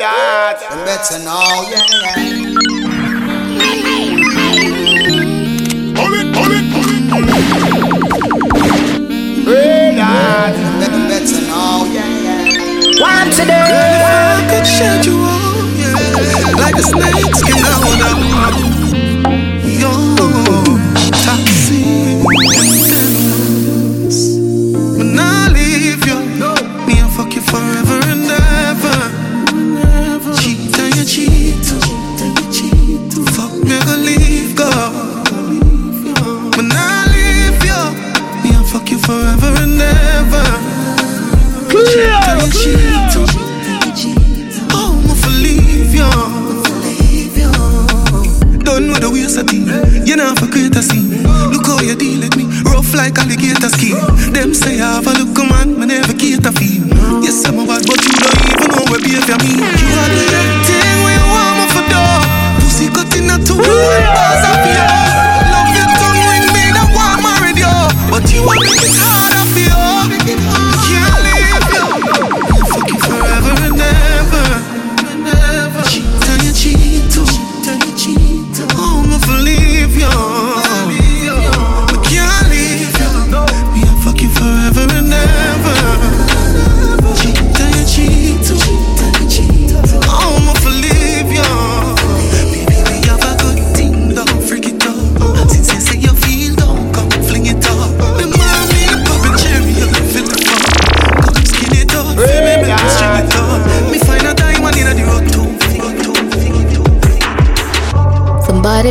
that. I'm better now, yeah, yeah. Hold it, hold it, hold it, hold it. that. I'm better now, yeah, yeah. One today. Girl, if I could shed you all, yeah, like a snake skin out You know for greater scene. Look how you deal with me, rough like alligator skin. Them say I have a look man, me never cater for you. Yes, I'm a bad, but you don't even know where behavior me.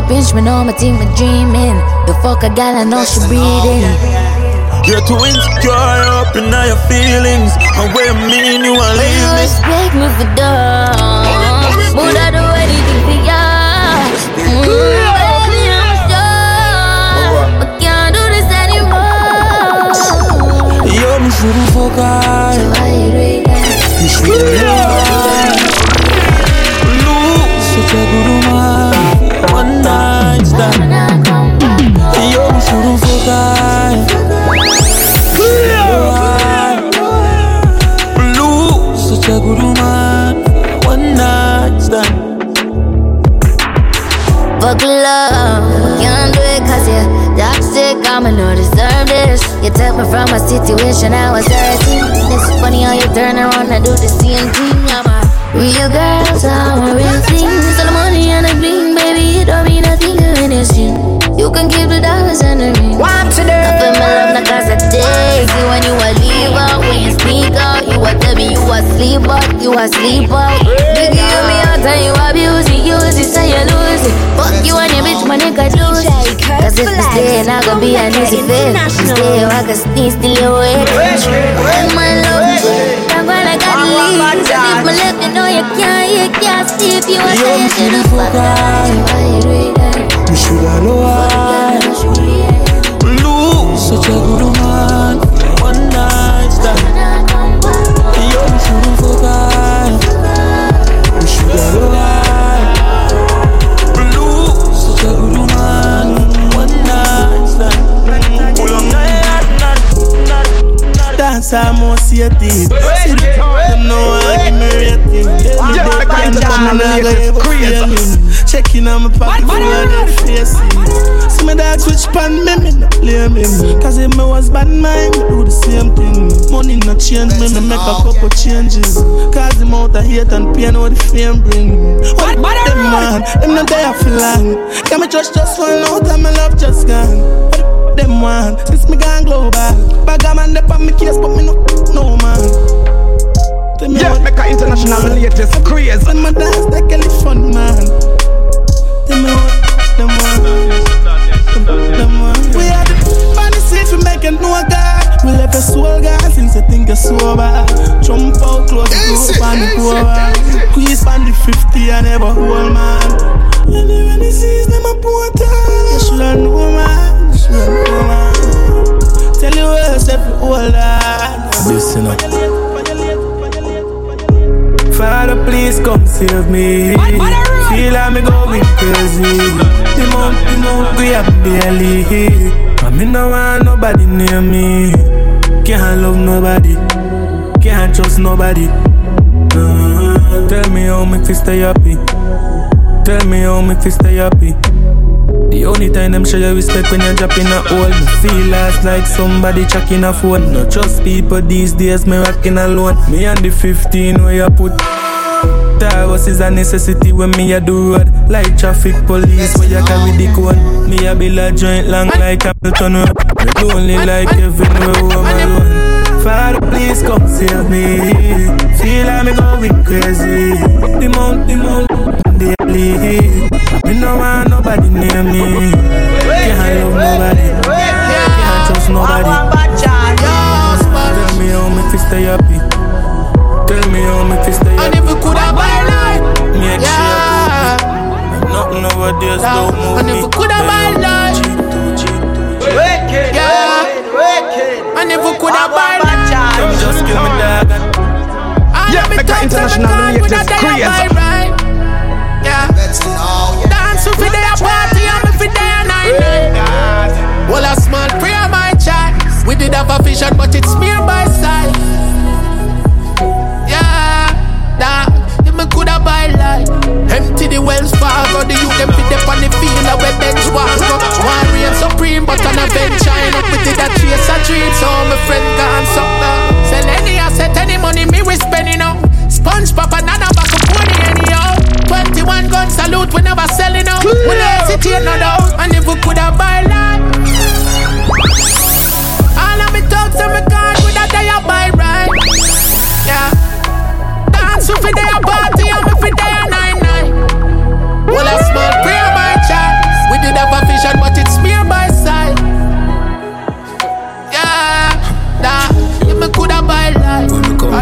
Pinch me, know my team me dreaming. The fuck a gal, I know she breathing. You're too insecure, up in all your feelings. And where I mean you are But you leaving. respect me for dumb. Would I do anything for ya? Mm, baby, I'm sure. I can't do this anymore. Yo, me shouldn't fuck her. So why you do it? You shouldn't love her. Lose such a good woman. One night stand. Such a good. One night stand. Can't do it cause you're toxic. I'ma no deserve this. You took me from a situation I was hurting. It's funny how you turn around and do the same thing. I'm a real girl, so I'm a real thing. You can keep the dollars and the ring. One today. I feel my love not cause I take you when you a leave out. When you speak out, you a tell me you a sleep out, you a sleep out. You give me out and you abuse it, use it, so you lose it. Fuck you and your bitch, my nigga lose it. Cause if we stay, not gonna be an easy fit. Stay, I can sneeze still your way. When my love, I'm gonna gotta leave. So if my left, you know you can't, you can't sleep. You a say you should've fucked. Why you do that? You shoulda know her. Lose Dance associative. See them know I give me rating. Tell me they can't come and I go ever failing. Checking on my pocket for their facing. See my dog switch pan me, me no blame him. Cause if me was bad mind, me do the same thing. Money no change me, me make a couple changes. Cause the amount of hate and pain what the fame bring. What them man, them not there for long. Can me trust just one out and my love just gone. Them want, since me gone global. Bag a man, they on me case, but me no, no man. Tell me Yeah, what- make a international latest craze. when my dance, they get it fun, man. Tell me what them want. Them, them want. We are the seats we making no God. We left a soul God since I think you're sober. Jump out close to Easy, up easy, cover. easy. Squeeze on the 50 and never hold man. And when he sees them a portal, you shoulda know man. You shoulda know man. Tell you where step you hold on. Listen up. Father, please come save me. Feel like me going crazy. The month, the month, we are barely. I me no want nobody near me. Can't love nobody. Can't trust nobody. Uh, tell me how me fi stay happy. Tell me how me fi stay happy. The only time them show you respect when you're dropping a hole feel last like somebody checking a phone. Not trust people these days, me rocking alone. Me and the 15 where you put Taros is a necessity when me a do road. Like traffic police where you carry the cone. Me a build a joint long like Hamilton Road. Me lonely like Kevin where home alone Father please come save me Feel like me going crazy The mount, the mount daily. Me no want nobody near me. Can't love nobody. Can't trust nobody. Tell me how me fi stay happy. Tell me how me fi stay happy. And if we coulda buy life, make yeah. sure nothing nowadays yeah. don't move And if we coulda buy life, yeah. And if we coulda buy life, just give me that. Yeah, me got international latest crazy. Yeah. Dance with the party and me fit there nine nine. Well, a small prayer my child. We did have a vision, but it's smeared by side. Yeah, that if me coulda buy life. Empty the wells Fargo, the youth them fit up on the field where bench was go. One reign supreme, but an adventure. End up with it that chase a dream, so my friend gone suck now. Sell any asset, any money me we spending on. Sponge pop another back of money anyhow. 21 gun salute, we never selling out. We never sit here no doubt. And if we coulda buy land, all of me thugs and me card with a day buy right. Yeah. Dance with their party and me fi there nine nine. Well a small prayer my child. We did have a vision, but it's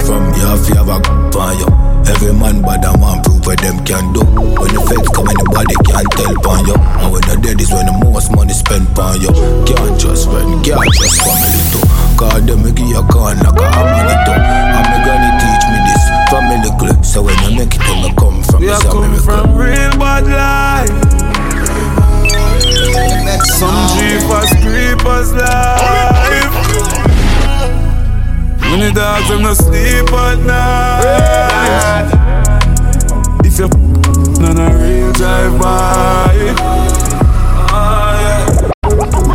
from, you have to have a fire. Every man but a man prove what them can do. When the feds come, anybody can tell upon you. And when the dead is when the most money spent upon you. Can't just friend, can't just family too. Cause them me give you a gun like a hammer too. And me granny teach me this family glue. So when you make it, when me come from, we are coming from real bad life. Some jeepers, creepers life. The dogs them no sleep at night. If you're none a real drive by. Ah, yeah.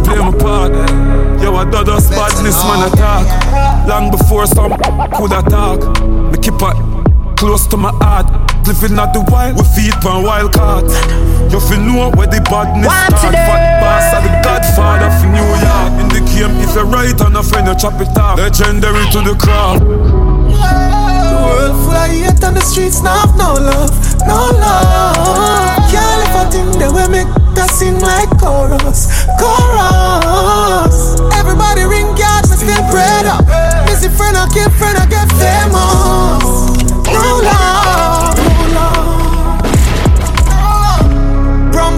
Play my part. Yo, I do us badness man attack. Long before some could attack. Me keep it close to my heart. Living at the wild, we feet on wild cards. You feel know where the badness start. Fat boss are the godfather of New York. In the game, if you're right on a friend, you chop it off. Legendary to the crowd. The world full of hate on the streets, now have no love, no love. Can't live a thing that will make that sing like chorus, chorus. Everybody ring God, me still prayed up. Missy friend, I keep friend, I get famous. No love.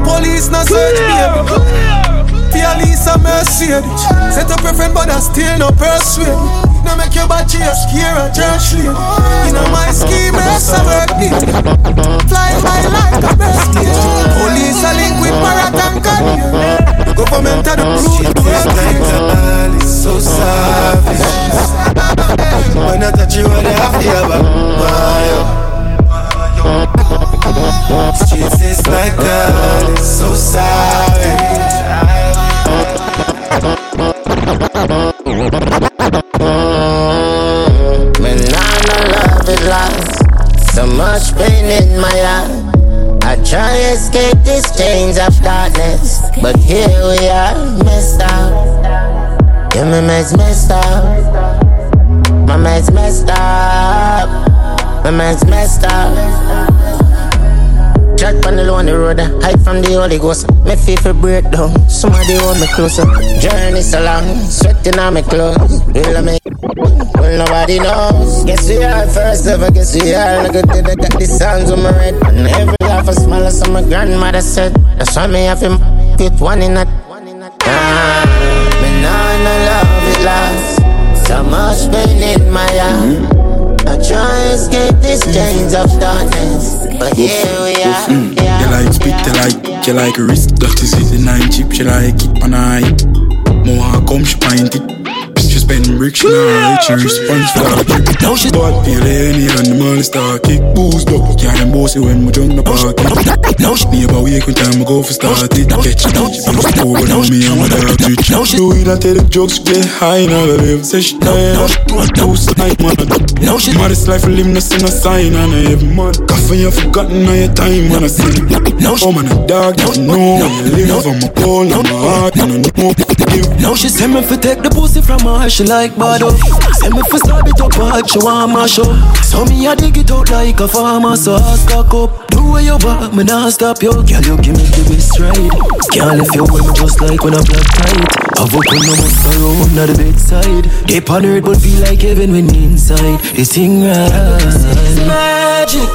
Police, no search, baby. Fear Lisa Mercedes. Set up your friend, but I still no persuade. Now make your bad cheer, scare a church lane. You know my scheme, rest of work it. Fly high like a bird Police are linked with Marathon Canyon. Government are the root. It's so savage. When I touch you, I have to have a Streets is like that, so savage. When I no love it lost, so much pain in my heart. I try to escape these chains of darkness, but here we are, messed up. Yeah, my man's messed up. My man's messed up. My man's messed up. Chat on the on the road, hide from the Holy Ghost. Me feel for breakdown, somebody hold me closer. Journey so long, sweating on my clothes. Will I make? Well, nobody knows. Guess we are first ever, guess we are. Look at the, got the sounds on my red. And every laugh a smile, as my grandmother said. That's why me have him with one in that. Ah, me nah, no love it lost. So much pain in my heart. I try escape these chains of darkness, but here we are. Mm. Yeah, you like spit, you like, you like wrist, it, the nine chip, she like it on high. More come, she find it. She spend bricks, she not rich, she response for drip. Now she Bad feel any and the money star kick boost up. Yeah, them bossy when we jump the party. now she Neighbor wake when time we go for start it. Catch she bust over now on me and my dog bitch. now she- Do it and tell the jokes get high now the live. Say she tired two snipe man. Now she- Maddest life live no send a sign and I every man. Coffee you forgotten all your time and I see. now she- Oh man, a dog, you know you live. I'm a call, I'm a heart, you know no give. Now she say me fi take the pussy from her, she like bad up. Say me fi stab it up hard, she want mash up. So me a dig it out like a farmer, so I cock up. Do what you want, me nah stop you. Girl, you give me the best ride. Can't lift you with me just like when I black tight. I've opened no must around at the bedside. Deep on earth, but feel like heaven when inside. This thing right. Magic.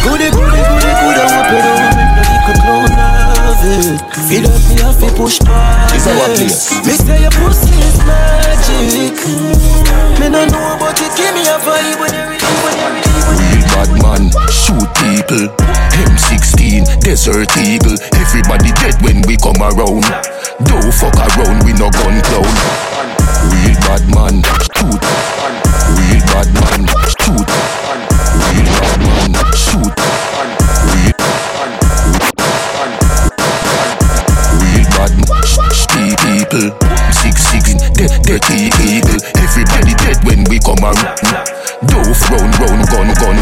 Good, it good, it good, it good. I hope you don't make no little clown of it. Feel up me, I feel push back. It's our place. Me say your pussy is magic. Me no know but it give me a vibe when you read when you Real bad man, shoot people. M16, desert eagle. Everybody dead when we come around. Don't fuck around, we no gun clown. Real bad man, shoot. Real bad man, shoot. Real bad man, shoot. People. Six six, dead dirty eagle. Everybody dead when we come around. Don't round round gun gun.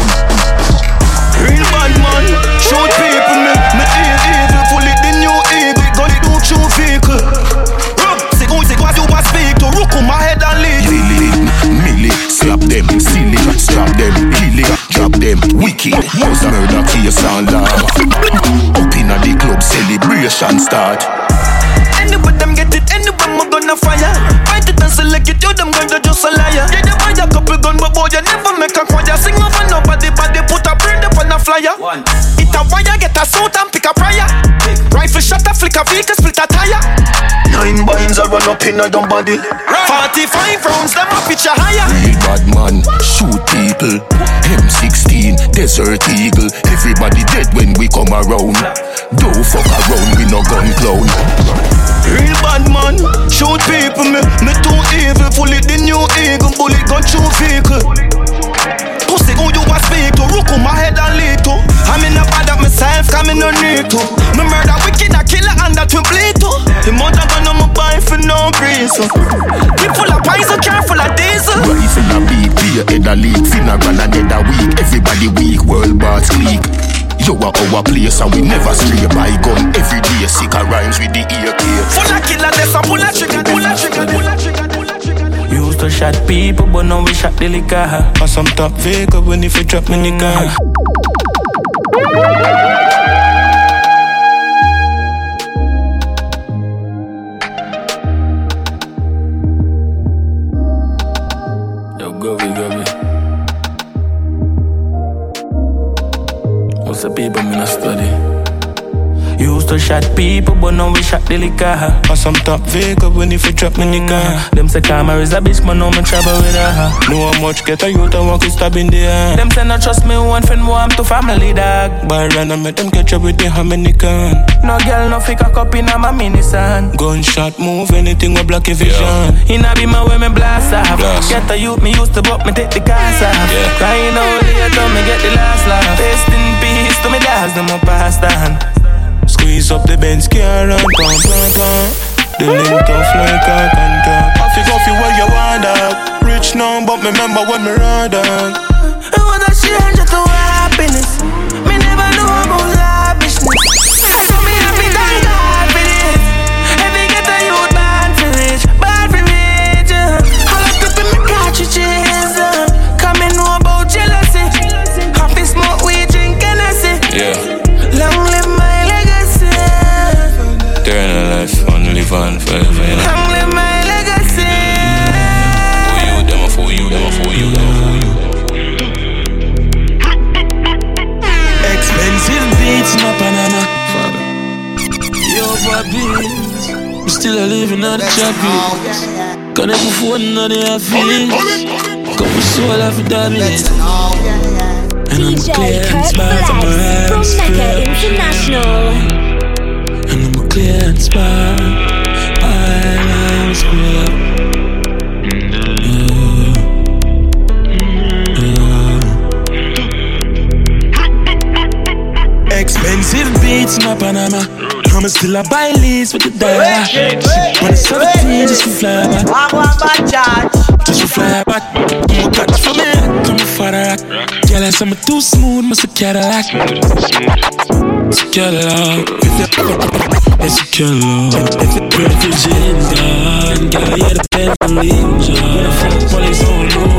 Real bad man, shoot people, me, me evil, pull it the new eagle, gun it don't shoot vehicle. C'est quoi, c'est quoi, tu vas speak to, rook on my head and lead. Millie, slap them, silly, strap them, killy, drop them, wicked, was murder case and law. Up inna the club, celebration start. Anyway, them get it, anyway, I'm gonna fire. Fight it and select it, you them gonna just a liar. Yeah, they buy a couple gun, but boy, you never make a choir. Sing over nobody, but they put a brand up on a flyer. It a wire, get a suit and pick a prior. Rifle shot, a flick a vehicle, split a tire. Nine binds a run up in a your body. 45 rounds, them a pitch a higher. Real bad man, shoot people. M16, desert eagle. Everybody dead when we come around. Don't fuck around, we no gun clown. Real bad man, shoot people, me, me too evil. Pull it the new eagle, bullet gun shoot vehicle. Pussy, who you a speak to? Rook my head and lead to. I'm in a bad of myself, cause me no need to. Me murder wicked, a killer, and that will bleed to. The mother gun on my buy for no reason. Clip full of pies, so careful of diesel. Rifle a beat, clear head a leak. Funeral a dead a week. Everybody weak, world boss clique. You are our place and we never stray by gun every day. Sick of rhymes with the shot people, but now we shot the liquor. On some top vehicle when if you drop me nigga. Mm. Shot people, but now we shot the liquor. On some top vehicle when if you drop me nigga. Mm. Them say karma is a bitch, but now me trouble with her. Know how much get a youth and walk is stab in the air. Them say not trust me, one friend warm to family dog. But run and make them catch up with the Dominican. No girl, no fake a cup in a my mini son. Gunshot move, anything block your vision. In a be my me blast off. Blast. Get a youth, me used to but me take the cars off. Yeah. Crying out later, me get the last laugh. Rest in peace to me dogs, them a past on. Squeeze up the Benz car and pam pam pam. The link tough like a contract. Figure fi where you want that. Rich now, but remember when me ride that. choppy. Kan ik And I'm clear and spot. from my From And I'm clear and spot. I am square. Expensive beats, my Panama. I'm still a buy leads with the dollar. When it's 17, just to fly back. Just to fly back. I'm got for me, come for the rock. Girl, I am too smooth, must a Cadillac. It's a Cadillac. It's a Cadillac. It's a perfect gin, girl. Yeah, the and Ninja. Police oh, don't know where you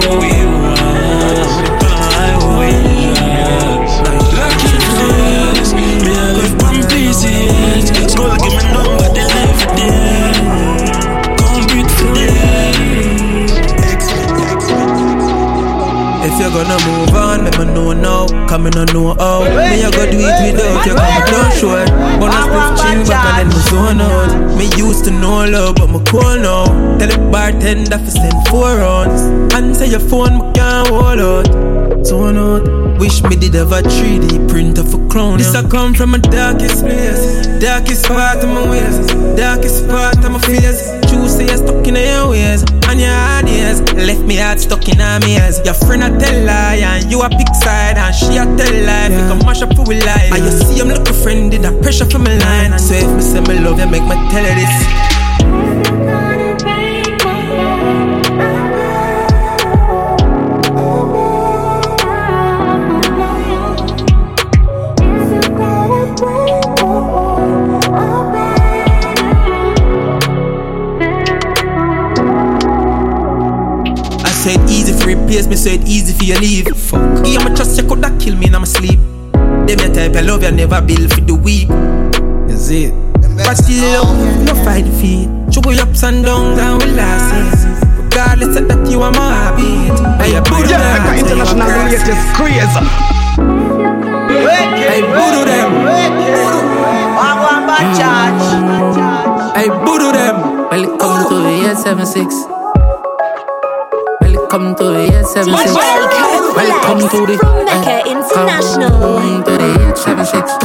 now. Come in and know how. Me, I go do it without you, come down short. Wanna split chill back and then me zone out. Me used to know love, but me cool now. Tell the bartender for send four rounds. Answer your phone, me can't hold out. Zone out. Wish me did have a 3D printer for clown. This I come from a darkest place, darkest part of my ways, darkest part of my fears. You say you're stuck in your ways and your ideas. Left me heart stuck in her ears. Your friend I tell lie and you a big side and she a tell lie. Yeah. You can mash up for we lie. And you see I'm looking friend in that pressure from my line. So if me say me love you, make me tell her this. Replace me, said easy for you leave. Fuck. Yeah, my trust you coulda kill me in my sleep. Them your type of love you never build for the weak. Is it? But still, no fight the feet. Trouble ups and downs and we last it. Regardless of that, you are my heartbeat. I am Buddha. Yeah, international latest crazy. Hey, Buddha them. Hey, Buddha them. Welcome to the 876 welcome to the 876. Welcome to the from Mecca International. Welcome to the 876.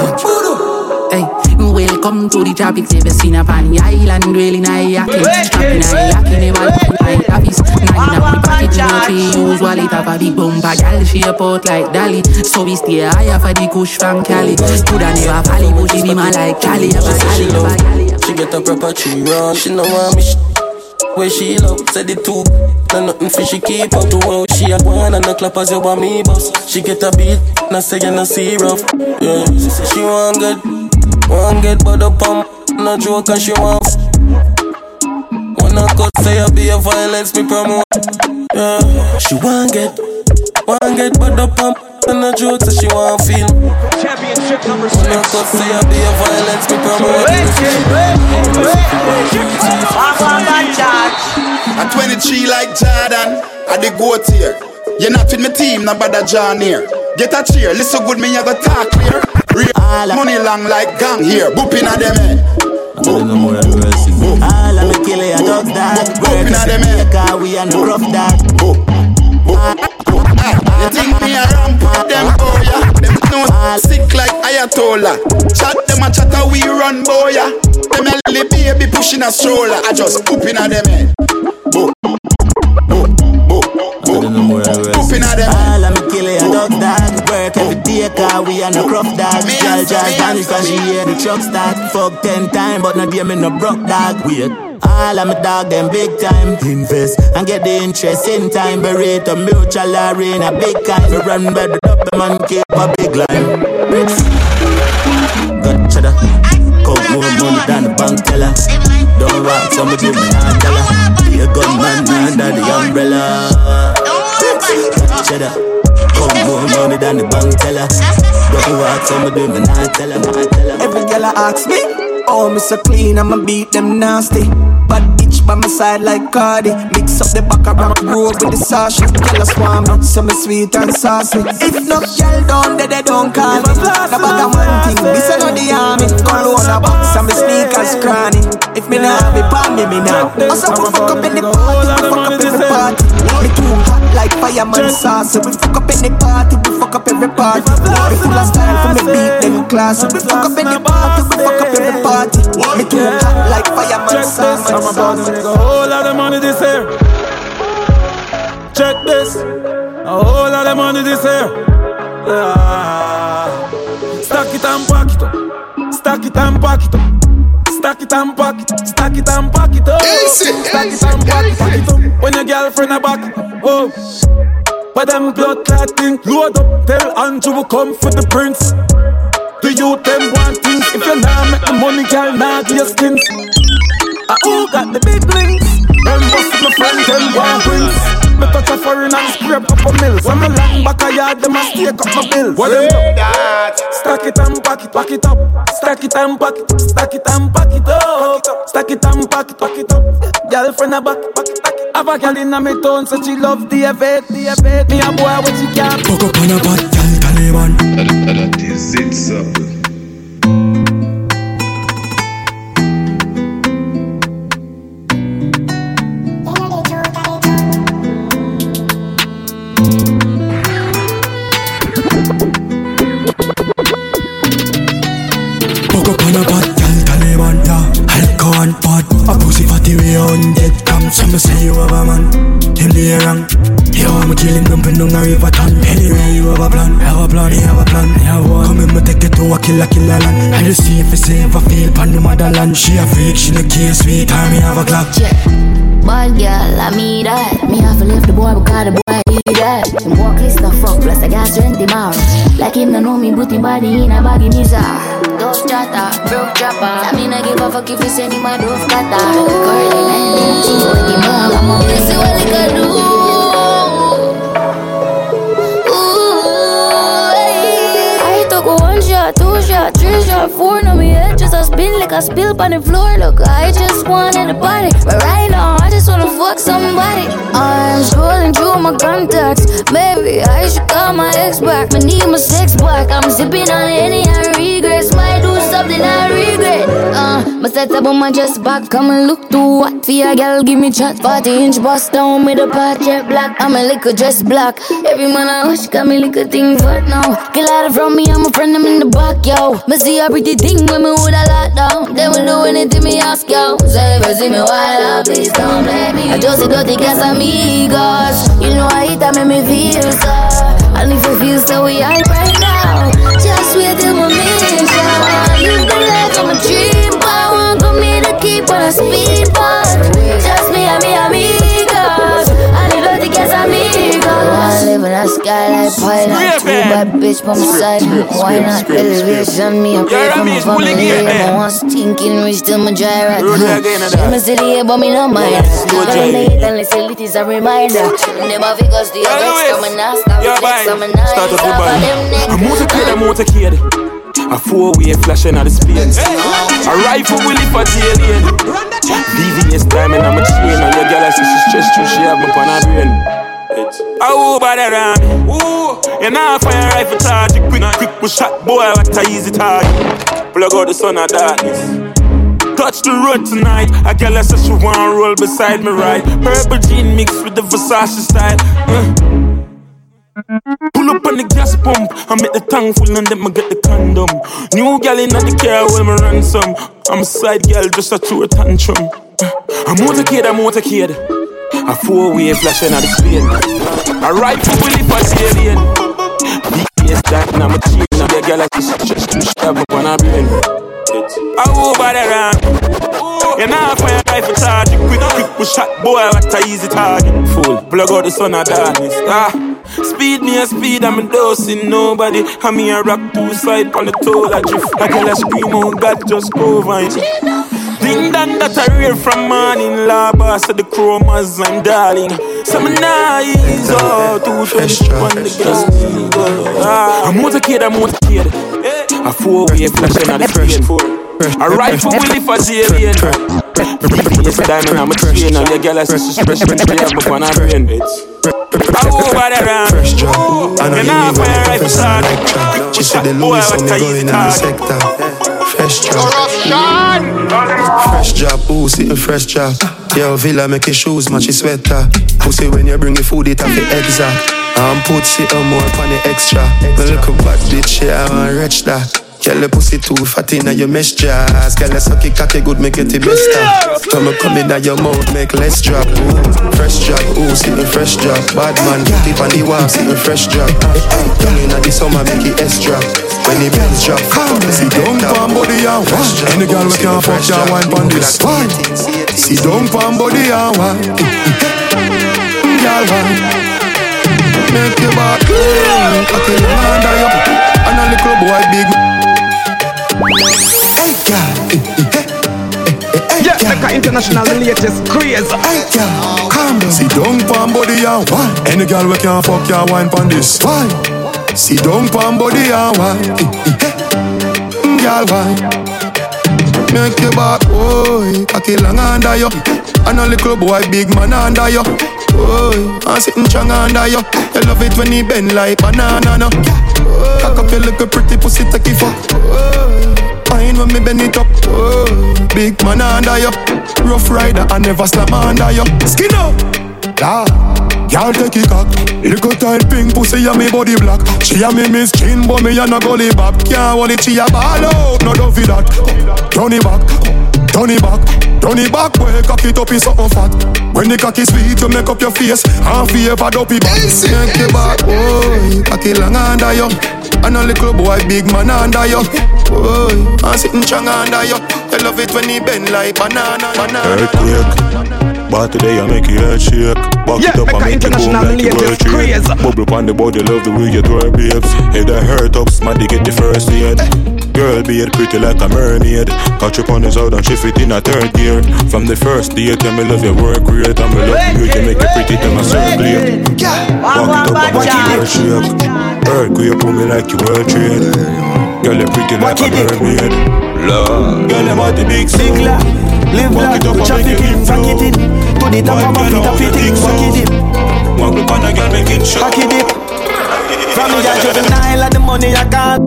Hey, welcome to the tropics. Never seen up on the island, really nice yakin. Strapping a yakin, never like office. Nine up the pocket, you know, she use wallet of a big bumper. Gal, she a port like Dali. So we stay higher for the kush from Cali. Coulda never fall, but she be my like Cali. She get a proper tree run. She know want me. Where she love, said the two No nothing for she keep up to how she a one And no clap as you want me boss She get a beat, not say you no see rough. Yeah, she want good Want get but the pump No joke and she want Wanna cut say I be a violence me promote. Yeah, she want get Want get but the pump and no joke, so she want feel Championship number six Wanna cut say I be a violence me promote At 23 like Jordan, I the goat here. You're not with my team, no bother John here. Get a cheer, listen good, me you go talk clear. Real money long like gang here, booping at them head. All no more than mercy. All of me kill a dog dog. Booping at them head. Cause we are no rough dog. You think me a ramp no sick like Ayatollah. Chat them a chatter, we run, boy yeah. Them a baby pushing a stroller. I just pooping at them head Pooping at them. All of me kill a dog dog Work every day cause we are no rough dog. Girl just vanish cause she hear the truck start. Fuck ten time but no dear me no broke dog. Wait. All of my dog them big time. Invest and get the interest in time. Berate a mutual arena big kind. We run by the up man keep a big line. Got cheddar. Count more money than the bank teller. Don't rock some of them not dollar. Be a gunman under the umbrella. Got cheddar Count more money than the bank teller Don't rock some of them not teller Every girl I ask me Oh, me so clean, I'ma beat them nasty. Bad bitch by my side like Cardi. Mix up the back of rock road with the sauce. Girl a swarm, so me sweet and saucy. If no girl down there, they don't call me. No bag one thing, this ain't no the army. Cologne a box and me sneakers cranny. If me nah have it, palm me, me now. Also, fuck up in the party, fuck up every party. Me too hot like fireman sauce. We fuck up the party, we fuck up every party. We full of style for me beat them class. We fuck up in the party, we fuck up every party. Me too hot like fireman sauce. I'm about to make a whole lot of money this year. Check this, a whole lot of money this year. Yeah. Stack it and pack it up, Stack it and pack it up. Stack it and pack it, stack it and pack it up. Stack it and pack it, pack it up. When your girlfriend a back. Whoa. But them blood clot thing load up. Tell Andrew come for the prince. The youth them want things. If you nah make the money, girl, nah give your skins. I all got the big links. Them bust my friend, them want prince. Me touch a foreign and scrape up a mills. When me long back a yard, them a stake up my bills. What them do? Stack it and pack it, pack it up. Stack it and pack it, stack it and pack it up. Stack it and pack it, pack it up. Girlfriend a back, back, back it. Have a girl inna me town, so she love the effect, the effect. Me a boy what she can't. Fuck up on a bad girl, Taliban. That is it, something. Dead come. Some say you have a man. Him the wrong. You want me killing them in the river town. Anyway, you have a plan. Have a plan, you have a plan. You have one. Come in, me take it to a killer, killer land. I just see if it's safe, I feel pan the motherland. She a freak, she the case, sweet. Time me have a clock. Bad girl, I mean that. Me have to leave the boy because the boy need that. Him walk list no fuck, plus I got strength in my Like him no know me, him body in a baggy misa. Dove chatter, broke chopper. I mean I give a fuck if you send him a dove cutter. Curly I four. Now me just a spin like a spill on the floor. Look, I just wanted a body, but right now I just wanna fuck somebody. I'm scrolling through my contacts. Maybe I should call my ex back. Me need my sex back. I'm zipping on any My set up on my chest back. Come and look too hot for your girl. Give me chat. 40 inch bust down with a part jet black. I'm a liquor dress black. Every man I hush got me liquor thing but now. Get out from me, I'm a friend, I'm in the back, yo. Me see a pretty thing when me with a lot down. They will do anything me ask, yo. So if you see me wild please don't blame me. I just don't think it's amigos. You know I hate that make me feel so. And if you feel so, we hype right now. Here to on a speed bump. Just me and me amigos. I need to think it's amigos. I live in a skylight pilot. Two bad bitch by my side. Why not elevation? Me, I pray for my family. I'm one stinking rich till my dry right now. I'm still here, but me no mind. Gonna late and let's say it is a reminder. Never figures the others coming now. Stop Yeah, flex, bye. I'm a nice. Start the. A. A four-way flashing at the space. A rifle will lift a alien. VVS diamond, I'm a chain. And your girl, I see she stressed through, she have on her brain. Over that around me. Ooh, you know fire rifle charge. Quick, quick, push shot, boy, what a easy target. Plug out the sun of darkness. Touch the road tonight. A girl, I said she wanna roll beside me, right? Purple jean mixed with the Versace style. Uh. Pull up on the gas pump, I make the tank full and then I get the condom. New gal in the car when me ransom. I'm a side gal, just a true tantrum. A motorcade, a motorcade. A four-way flashing at the speed. A rifle will if I see alien. BS that, and I'm a chain. Now the gal like this, just too stab up on her brain. I over the round. You know, fire rifle charge. Quick, quick, push shot, boy, what a easy target. Fool, plug out the sun of darkness. Ah, speed me a speed, I'm a dosing nobody. I'm me a rock two side on the toe, I drift. I can a scream, oh God, just go vine. Ding dong that I rear from morning, la boss of the chromas, I'm darling. Some nice, oh, two fresh on the gas. Ah, a motorcade, a motorcade. A four-way flashing at the screen. A rifle will if I see alien. BBS diamond, I'm a chain, and the girl I see she fresh when she have on her brain. I over the round. Fresh job. I know You you know, live fire on start. She said the Louis, what me going in the sector. Fresh job. Fresh job, ooh, sitting fresh job. Yo, Villa make your shoes match your sweater. Pussy when you bring your food, it have the exact. I'm put sit more on the extra. Me look a bad bitch, yeah, I want rich that. Girl, the pussy too fat inna your mesh jazz. Girl, the sucky cocky good, make it the best of. Come and come inna your mouth, make less drop. Ooh, fresh job, ooh, sitting fresh job. Bad man, put it on the wall, sitting fresh job. Young inna the summer, make it S drop. When the bells drop, come See down pan body and wine. Any girl we can fuck ya wine pon this wine. See down pan body and wine. Girl wine. Make your back cocky under you, and a little boy big. Hey girl. Yeah, Mecca International, latest craze. Hey girl, calm down. See down pan body and wine. Any girl we can fuck ya wine pon this wine. See down pan body and wine. Mm, girl wine. Make your back, boy, cocky long under you, and a little boy big man under you. Boy, I'm sitting strong under you. You love it when he bend like banana, no. Cock up your little pretty pussy, take it fuck. Fine when me bend it up. Oh, big man under you. Rough rider, I never slam under you. Skin up. La. Y'all take it cock. Little tight pink pussy and me body black. She a me miss chin but me a no gully back Can't hold it, she a ball out. No do for that. Turn it back. Turn it back. Turn it back boy. Cock it up in something fat. When the cocky sweet you make up your face. And favor dopey back Make your back boy. Cocky long under you. And a little boy, big man under you. Boy, I'm sitting strong under you. I love it when he bend like banana, banana. Earthquake. But today I make you head shake. Back Yeah, it up Mecca and make you boom like you latest world trade. craze. Bubble on the body, love the way you twerk, babes. If that hurt up, smarty get the first aid. Girl, be it pretty like a mermaid. Catch up on his out and shift it in a third gear. From the first day, tell me love your work rate. And me love you, you make it pretty, tell me circulate. Walk it up and make you world shake. Earthquake, pull me like you world trade. Girl, you pretty like a mermaid. Love, girl, I'm at the big Big la, live la, it chop it in, info. it in. To the top of my feet, up it in, rock it in. Walk up on a girl, make it show. Rock it in. From me a juvenile, and the money I got.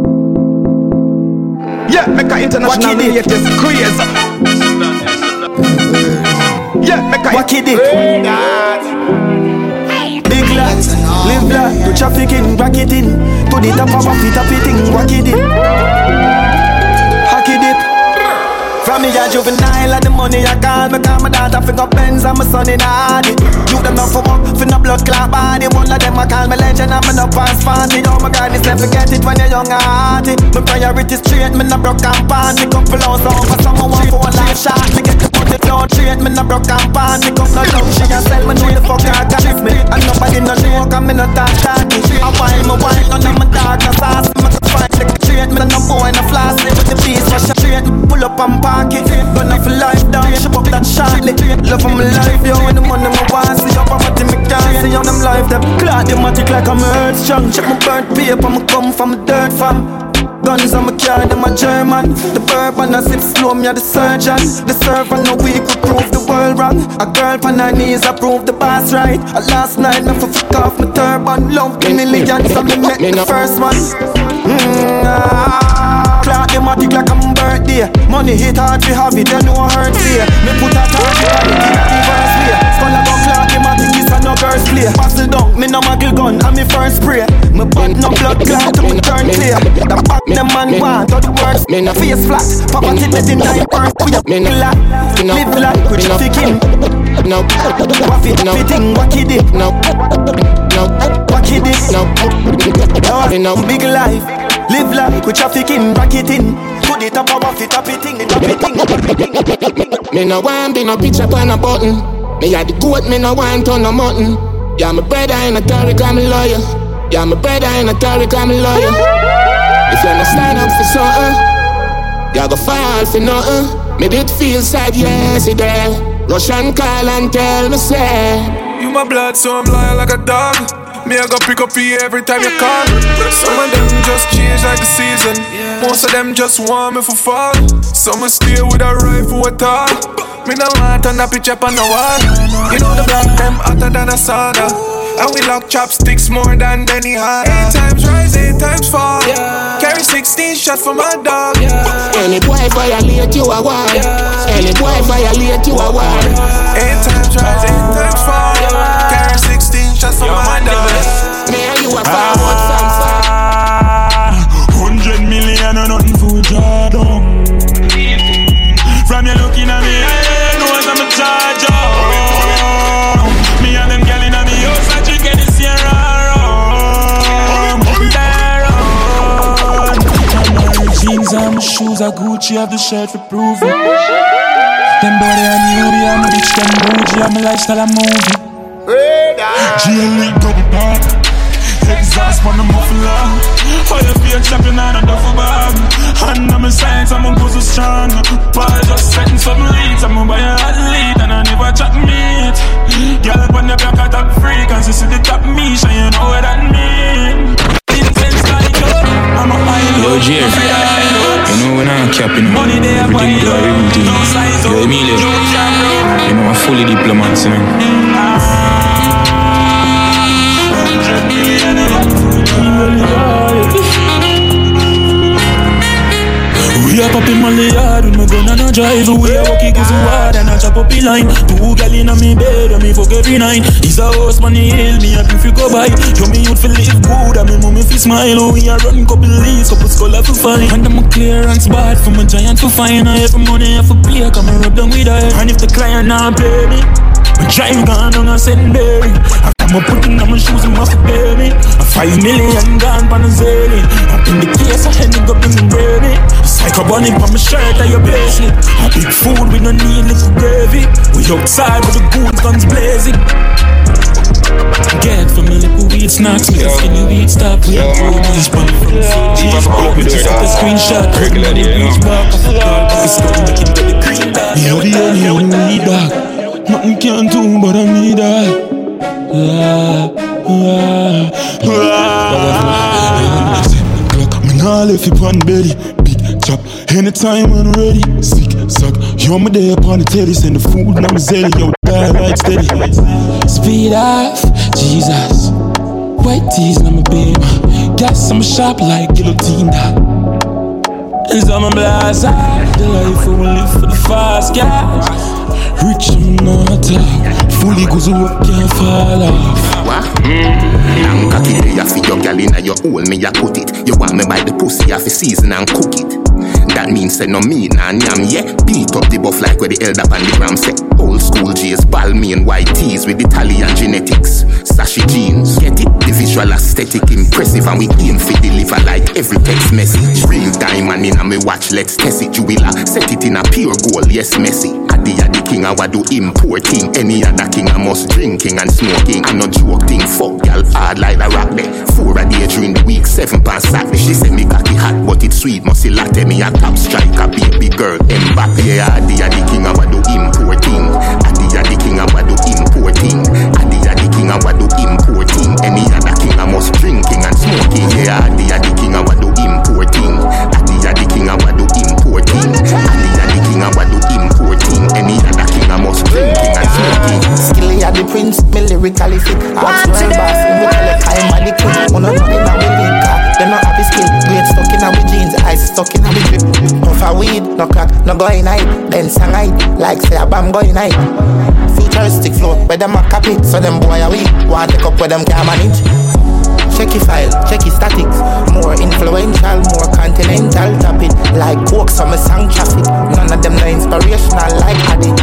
Yeah, make Mecca International, the latest craze. Yeah, Mecca Rock it in. Big la, live la, do traffic in, rock it in. To the top of my feet, up it in, rock it in. From me a juvenile and the money I call Me call my daughter fi go Benz and my son in Hardy You them not for work, fi no blood clot body. One of them I call me legend and me no pass party Oh my God, this never forget it when you're young and hearty. My priority straight, me no broke and for low so for someone want for a life shot Me the straight, me no broke and pan Me come no love, she a sell me know the fuck I got me And nobody no know, cause me no talk talky I whine, me whine, none of my dark no sauce Me fight like a straight, me no boy no flossy With the piece, wash straight, pull up and park it. Gonna for life down, she pop that shortly Love of my life, yo, and the money my want See up, I'm at the McDonald's, see how them life them Clock them matic like I'm earth strong Check my burnt paper, me come from a dirt farm. Guns on my car, them a German. The bourbon I sip slow, me a the surgeon. The servant no week we prove the world wrong. A girl on her knees, I prove the boss right. A last night, me for fuck off my turban. Love the millions, so me the first one. Mm, ah. Clock them a like I'm birthday. Money hit hard, we have it, know I hurt fear. Me put a target on it in a reverse way. Skull a go clock, them a this a no girls play. Pass it down, me no muggle gun, and me first spray. Me butt no blood clot to me turn clear. The back them man want, all the words Me no. Face flat, papa till me deny birth We a me la, live like we traffic in No, waff it, no, fitting, wack it it No, no, wack it it No, no, big life Live like we traffic in, rack it in. Put it up, waff it, tap it in, tap it in. Me no want be no picture on a button. Me a the goat, me no want on no mutton. Yeah, my brother in a Tariq, I'm a lawyer. Yeah, my brother in a Tariq, I'm a lawyer. If you understand up for something, you go fall for nothing. Me did feel sad yesterday. Rush and call and tell me say. You my blood, so I'm loyal like a dog. Me, I go pick up for you every time you call. Some of them just change like the season. Most of them just want me for fun. Some will stay with a rifle at all. Me no want on a picture on the wall. You know the black them hotter than a sauna. And we lock chopsticks more than Benihana. Eight times rise, eight times fall. Carry 16 shots for my dog. Any boy violate you a war. Any boy violate you a war. Eight times rise, eight times fall. Carry 16 shots for my dog. Me and you a forward from far. Hundred shoes, I Gucci, have the shirt for it. Them body I newbie, I'm a bitch, them bougie, I'm a lifestyle, I'm moving. GLE double back, exhaust on the muffler. Fire fear chopping on a duffel bag. And I'm in science, I'm a puzzle strong. Paul just setting some leads, I'm a buy a hot lead, and I never chat meat. Girl, when the back at top free, cause you see the top me, so you know what that mean. Intense like I'm a high Yo, Jerry, you know when I'm capping, everything do I everything. Yo, Emilio, you know I'm fully diplomat, you We are popping Molly hard with my gun and a drive We are walking cause we hard and a chop up the line. Two gal in a me bed and me fuck every night. He's a house he hail me and if you go by Yo me youth feel live good. And me mommy feel smile oh, We are run couple leads, couple skull for fine And I'm a clearance bad from a giant for fine I have money I for play, come and rub down with her And if the client not pay me my drive gone on a St. Mary I'm a putting on my shoes and must pay me A five million gone on a zillion. Up in the case I had to go bring the baby Psycho bunny on my shirt and your bracelet A big food we no need little gravy. We outside with the goons guns blazing. Get from me little weed snacks Me the skinny weed stop We have movies Spun from Fuji Just take a screenshot. Regular day, you know back I forgot But it's gonna make him get the green dot. You're the only one who need that. Nothing can do but I need that. Nah left you on belly. Big chop, anytime when I'm ready. Sick, suck, you're my day upon the telly. Send the food, now me zelly. Yo, die like steady. Speed off, Jesus. White tees, now my babe. Gas, I'm sharp like guillotine. And some of blast The life we live for the fast cash. Rich I'm Fully goes up can't fall off. What? Mm. Long cocky day for your gal inna your hole me a put it. You want me by the pussy off a season and cook it. That means say no me nah yam yeah. Beat up the buff like where the elder pan the gram say Old school J's, and white tees with Italian genetics. Sashi jeans, get it? The visual aesthetic impressive and we aim for deliver like every text message. Real diamond in a me watch, let's test it. Jubilah, set it in a pure gold, yes messy Adi the king, I do importing. Any other king, I must drinking and smoking. I'm not joking, fuck gal hard like the rock there Four a day during the week, seven past Saturday She say me cocky hot, but it's sweet, must see latte me a top striker, baby girl. Mbappe, Adi the king, I do importing. Adi the king, I do importing. Adi the king, I do importing. Any other king, I must drinking and smoking. Yeah, the I no crack, no going night Then sang night, like say a bam going night Futuristic flow, where them a copy So them boy a weak, want take up where them can manage Check your file, check your statics. More influential, more continental. Tap it like coke, some song traffic. None of them no inspirational like addict.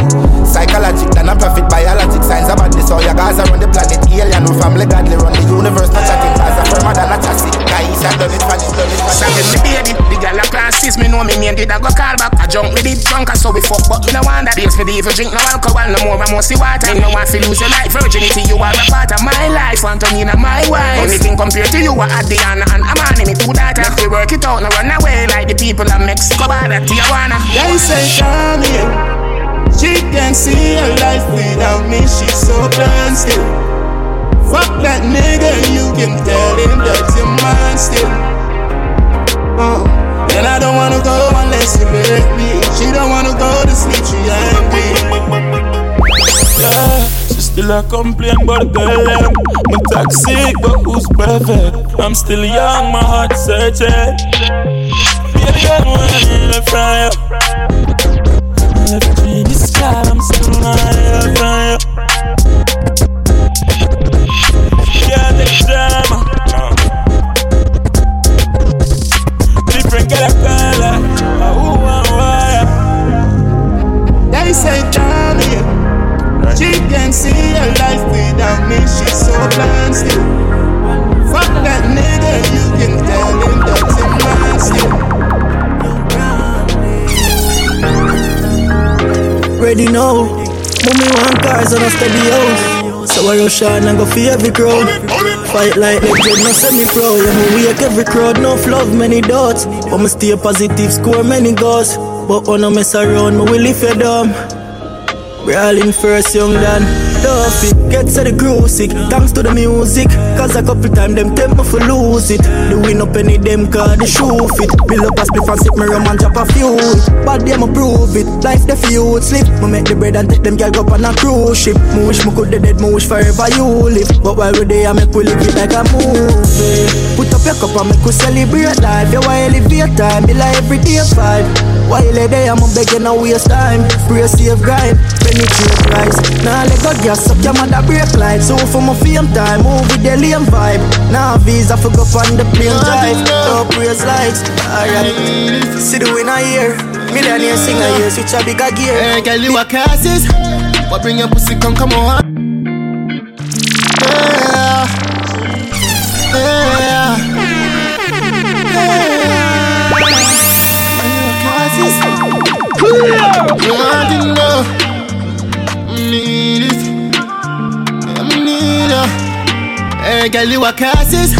Psychologic than a profit, biologic signs about this. All your guys around the planet, alien, no family, godly, run the universe, not chatting. Cause I'm firmer than a taxi. Guys, I done it for this, done it Sang with me baby, the gal a classes, me know me name did I go call back. I jump with it drunk, so we fuck, but me no want that. For the evil drink, no alcohol, no more, I must see water. Me no want to lose your life, virginity, you are a part of my life, Antonina, my wife. Anything compared to you, I had Diana and Amani, me two daughter. We work it out, no run away like the people of Mexico, but that Tijuana. They say, Charlie, she can't see her life without me, she's so blind still. Fuck that nigga, you can tell him that your mind still. Uh, and I don't wanna go unless you make me. She don't wanna go to sleep, she angry. Yeah, she still a complain the girl I'm toxic, but who's perfect? I'm still young, my heart searching Baby, I wanna from you Left me the sky, I'm still from you Yeah, drama Different? They say, she can see her life without me, she's so blind still. Ready now. Mommy want cars and a steady house. So I rush on and go for every crowd. Fight like legend, no semi-pro. Yeah, me wake every crowd, no love, many dots. But me stay positive, score many goals. But when I mess around, me will lift you down. Brawling first, young Dan. Duffy, get to the crew sick. Thanks to the music. Cause a couple time them tempt me for lose it. The win up any them car, the shoe fit. Build up a split and sip me rum and drop a few. Bad them a prove it. Life the feud slip. Me make the bread and take them girl up on a cruise ship. Me wish me could dead, me wish forever you live. But while we there, I make we live it like a movie. Put up your cup and make we celebrate life. You elevate time, be like every day five. While you there, I'm begging a waste time. Pray save grind, penetrate price. Now let go gas up your mother brake light. So for my fame time, move with the lame vibe. Now visa for go on the plane drive. No praise lights. Alright, see the winner here. Millionaire singer here, switch a bigger gear. Hey, girl, you a casses. What bring your pussy? Come, come on. Hey, girl, you a casses.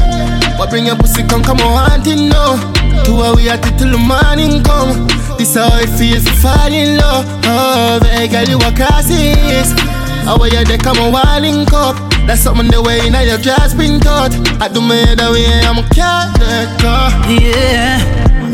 What bring your pussy? Come, come on, want to know? Two hours we at it till the morning come. This how it feels to fall in love. Oh, hey, girl, you a casses. How are you there? Come on, walling cup. That's something the way now your dress been taught. I do me the way I'm a cat. Uh. Yeah.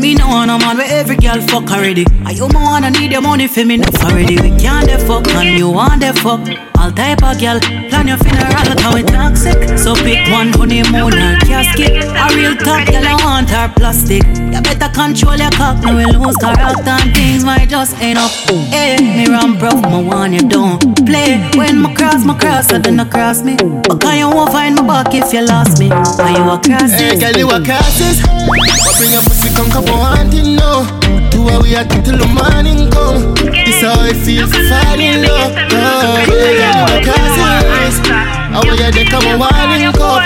Me no want a man where every girl fuck already. I oh, you my wanna need your money for me enough already. We can't the fuck and you want the fuck. All type of girl, plan your funeral how it toxic. So pick one honeymoon or casket. A real top girl I want her plastic. You better control your cock, now we lose character and things might just end up. Hey, me run bro, my one you don't play. When my cross, my cross, I cross me. But can you won't find my back if you lost me? Are you a cross? Hey, girl, you a. What bring your pussy come, come on, want to know? Hours we it till the morning come. This how it feels to fall in love. Oh, you a casses. How are you there? Come on, warning cup.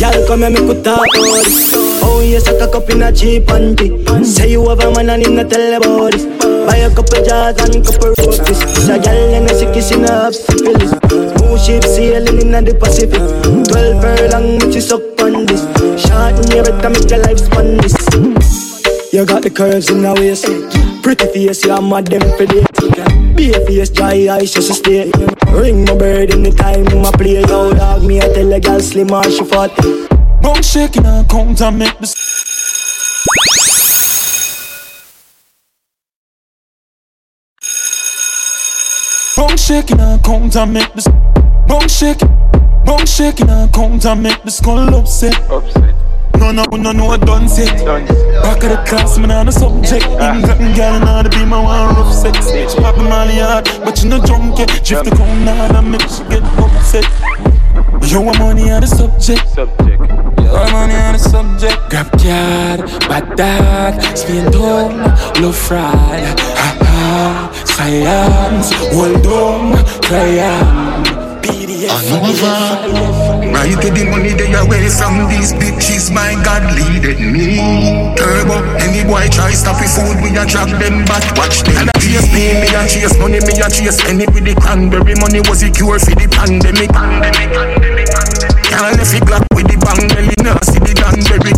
Y'all come here, me could talk about this. Oh, you suck a cup in a cheap panty. Say you have a man and him not tell about this. Buy a couple jars and couple roses. It's a gal and a sick in a syphilis. Two ships sailing in the Pacific. Twelve furlong, which is suck on this. Short in your better make your life span this. You got the curves in the waist. Pretty face, you mad them for days. Be a face, dry eyes, just stay. Ring my bird in the time my play. Yo, dog, me I tell a girl slim or she fat. Bone shaking and count and make this. Bone shaking and count and make this. Bone shaking, bone shaking and count and make the skull upset. Upset. No, no, no, no, I done set. Back of the class, man, on the subject. Even gotten gal and all to be my one rough sex. She pop my hard, but you no drunk yet. Drift the cone hard and make she get upset. Yo, I'm money on the subject. Subject. Yo, I'm money on the subject. Grab card, bad dad, spin down, low fried. Ha ha, science, hold on, cry Right to the money they away from these bitches, my God leaded me. Turbo, any boy try stop with food, we a drag them back. Watch them. And I chase me, me a chase money, me a chase any with the cranberry money was the cure for the pandemic. Pandemic. Can't left it black with the bang belly, now see the danberry.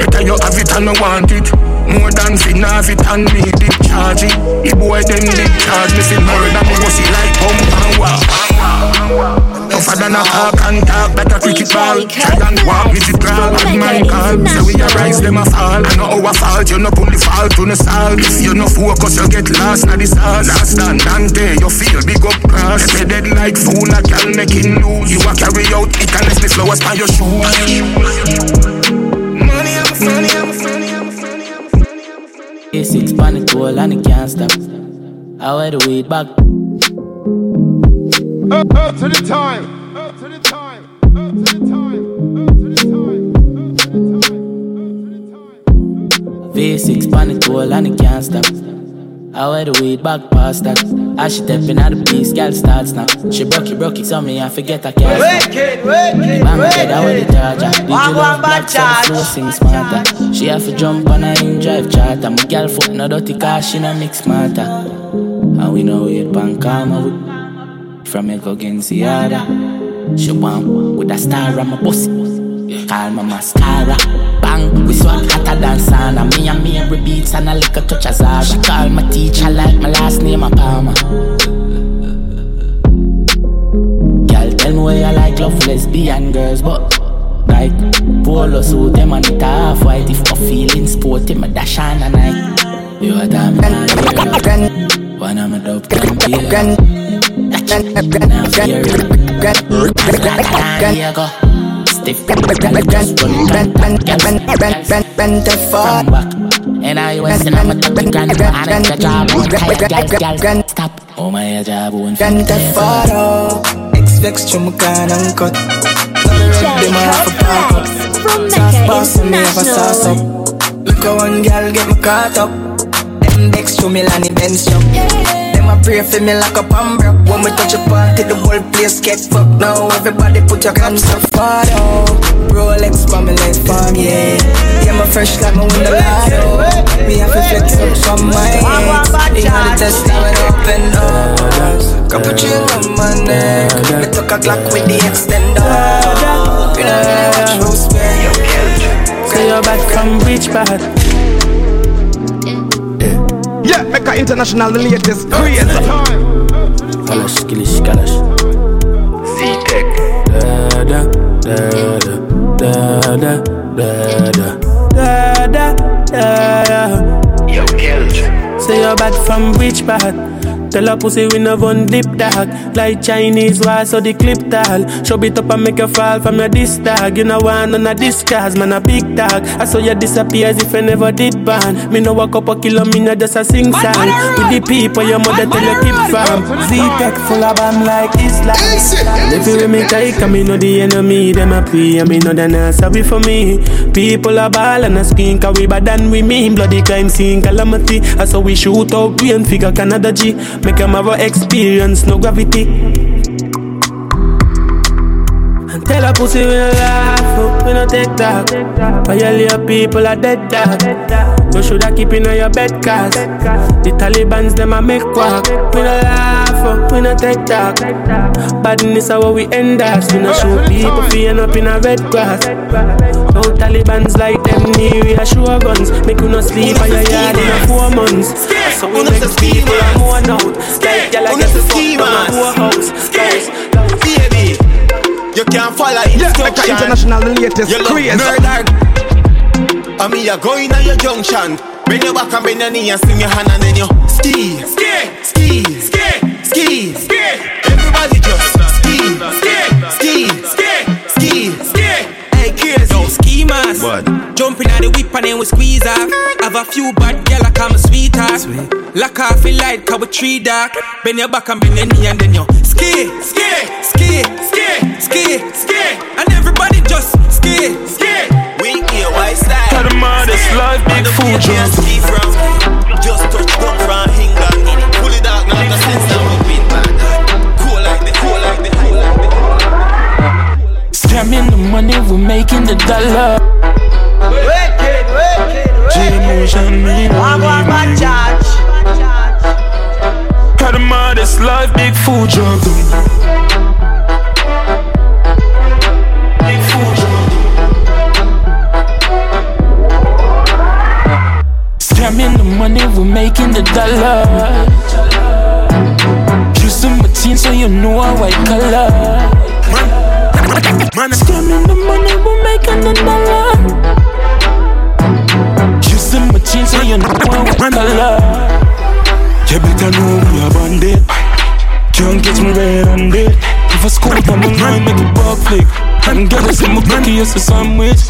Better you have it and I want it. More than fi have it and me did charge it. The boy them did charge me fi murder me was it like pump and. Tougher than a hawk and talk, better cricket ball. Try and walk with it crawl and my call. So we a rise, them a fall. I know our fault, you no pull the fault to the salt. If you no focus, you get lost na the sauce. Last stand and day, you feel big up cross. If you dead like fool, I can make it lose. You a carry out it and left the flowers by your shoes. Money, I'm a funny, I'm a funny, I'm a funny, I'm a funny. A six pan it all and it can't stop. I wear the weed back. Up, up to the time. Up to the time. Up to the time. Up to the time. Up to the time. V6 pan it all and it can't stop. I wear the weed back past that. As she stepping out the piece, girl starts now. She broke it, broke it, so me I forget I can't. Wicked, wicked, Bang head, I wear the charger. DJ One, one, love black, bad so charge. the sing smarter. She have to jump on a in drive charter. My girl foot no dirty car, she no mix smarter. And we know it pan karma with From me go other. She want with a star on my pussy Call my mascara. Bang, we swap hotter than sauna. Me and me every beats and a little touch of Zara She call my teacher like my last name a Palmer Girl, tell me where you like love lesbian girls But like polo suit them and it half white. If my feeling sporty, my dash on a night. You a damn man, One of my dope can and I was in a top gun And I'm the job Gal, gal, gal Stop Oh my job won't Ganta faro X-Vex chumuka ng kot Them a half a park up Sauce boss and me have a sauce up Look at one girl get me caught up. Them Dex to Milani Benz shop Them a pray for me like a pambroke When we touch a party the whole place get fucked. Now everybody put your hands up. Far out. Rolex me left farm, yeah. Yeah, my fresh like my window lotto Me have to flex up from my head. You know the test now it open up. Cappuccino on my neck. Me took a Glock with the extender. You know watch who spare Say you're back from which part? Yeah, make a international the latest crazy. Kalash, kilish, kalash Z-Tech. Da da da da da da da da da da da Yo, Kelch. Say you're back from which part? Tell a pussy we no one dip dog. Like Chinese wall so the clip tall. Show it up and make you fall from your disc dog You know one on a disguise man a big tag. I saw you disappear as if I never did ban Me no walk up a kilo me no just a sing song. With the people your mother tell you keep from Z-Tech full of bam like Islam If you with me take and me know the enemy Them a pray and me know they not sorry for me. People a ball and a scream Cause we bad than we mean. Bloody crime scene calamity. I saw we shoot out and figure Canada G Make them have a experience no gravity and tell a pussy we no laugh, oh, we no take talk. Violate people are dead dog. You shoulda keep in your bed cause the Taliban's them a make quack. We no laugh, oh, we no take talk. Badness is how we end us. We no show people fi end up in a red grass. No Taliban's like them near we a show guns. Make you no sleep on your yard in a four months. So we make people a more out. Like gyal a get fucked on a poor house. Baby, you can't follow Yeah, make a instruction. international latest You love crazy. murder. I mean, you go in at your junction. Bend your back and bend your knee and swing your hand and then you ski, ski, ski, ski, ski, Jumping out the whip and then we squeeze off. Have a few bad gyal like I'm a sweetheart. Lock off in light, cause we tree dark. Bend your back and bend your knee and then you ski, ski, ski, ski, ski, ski. And everybody just ski, ski. We here, why style? Tell them all this life, big food Just just touch down from England. Pull it out, now the sense that we been bad. Cool like the, cool like the, cool like the. Scamming the money, we're making the dollar Wicked, wicked, G-Motion, I'm on my charge Tell them all this life, big food jump. Big food jump. Scamming the money, we're making the dollar. Using my team so you know a white color Man, Scamming the money, we're making the dollar Team so you know a white color You better know we are bandit. Can't get me red-handed. If I scoop my mind, make it flick. And get us in my cookie, yes, a sandwich.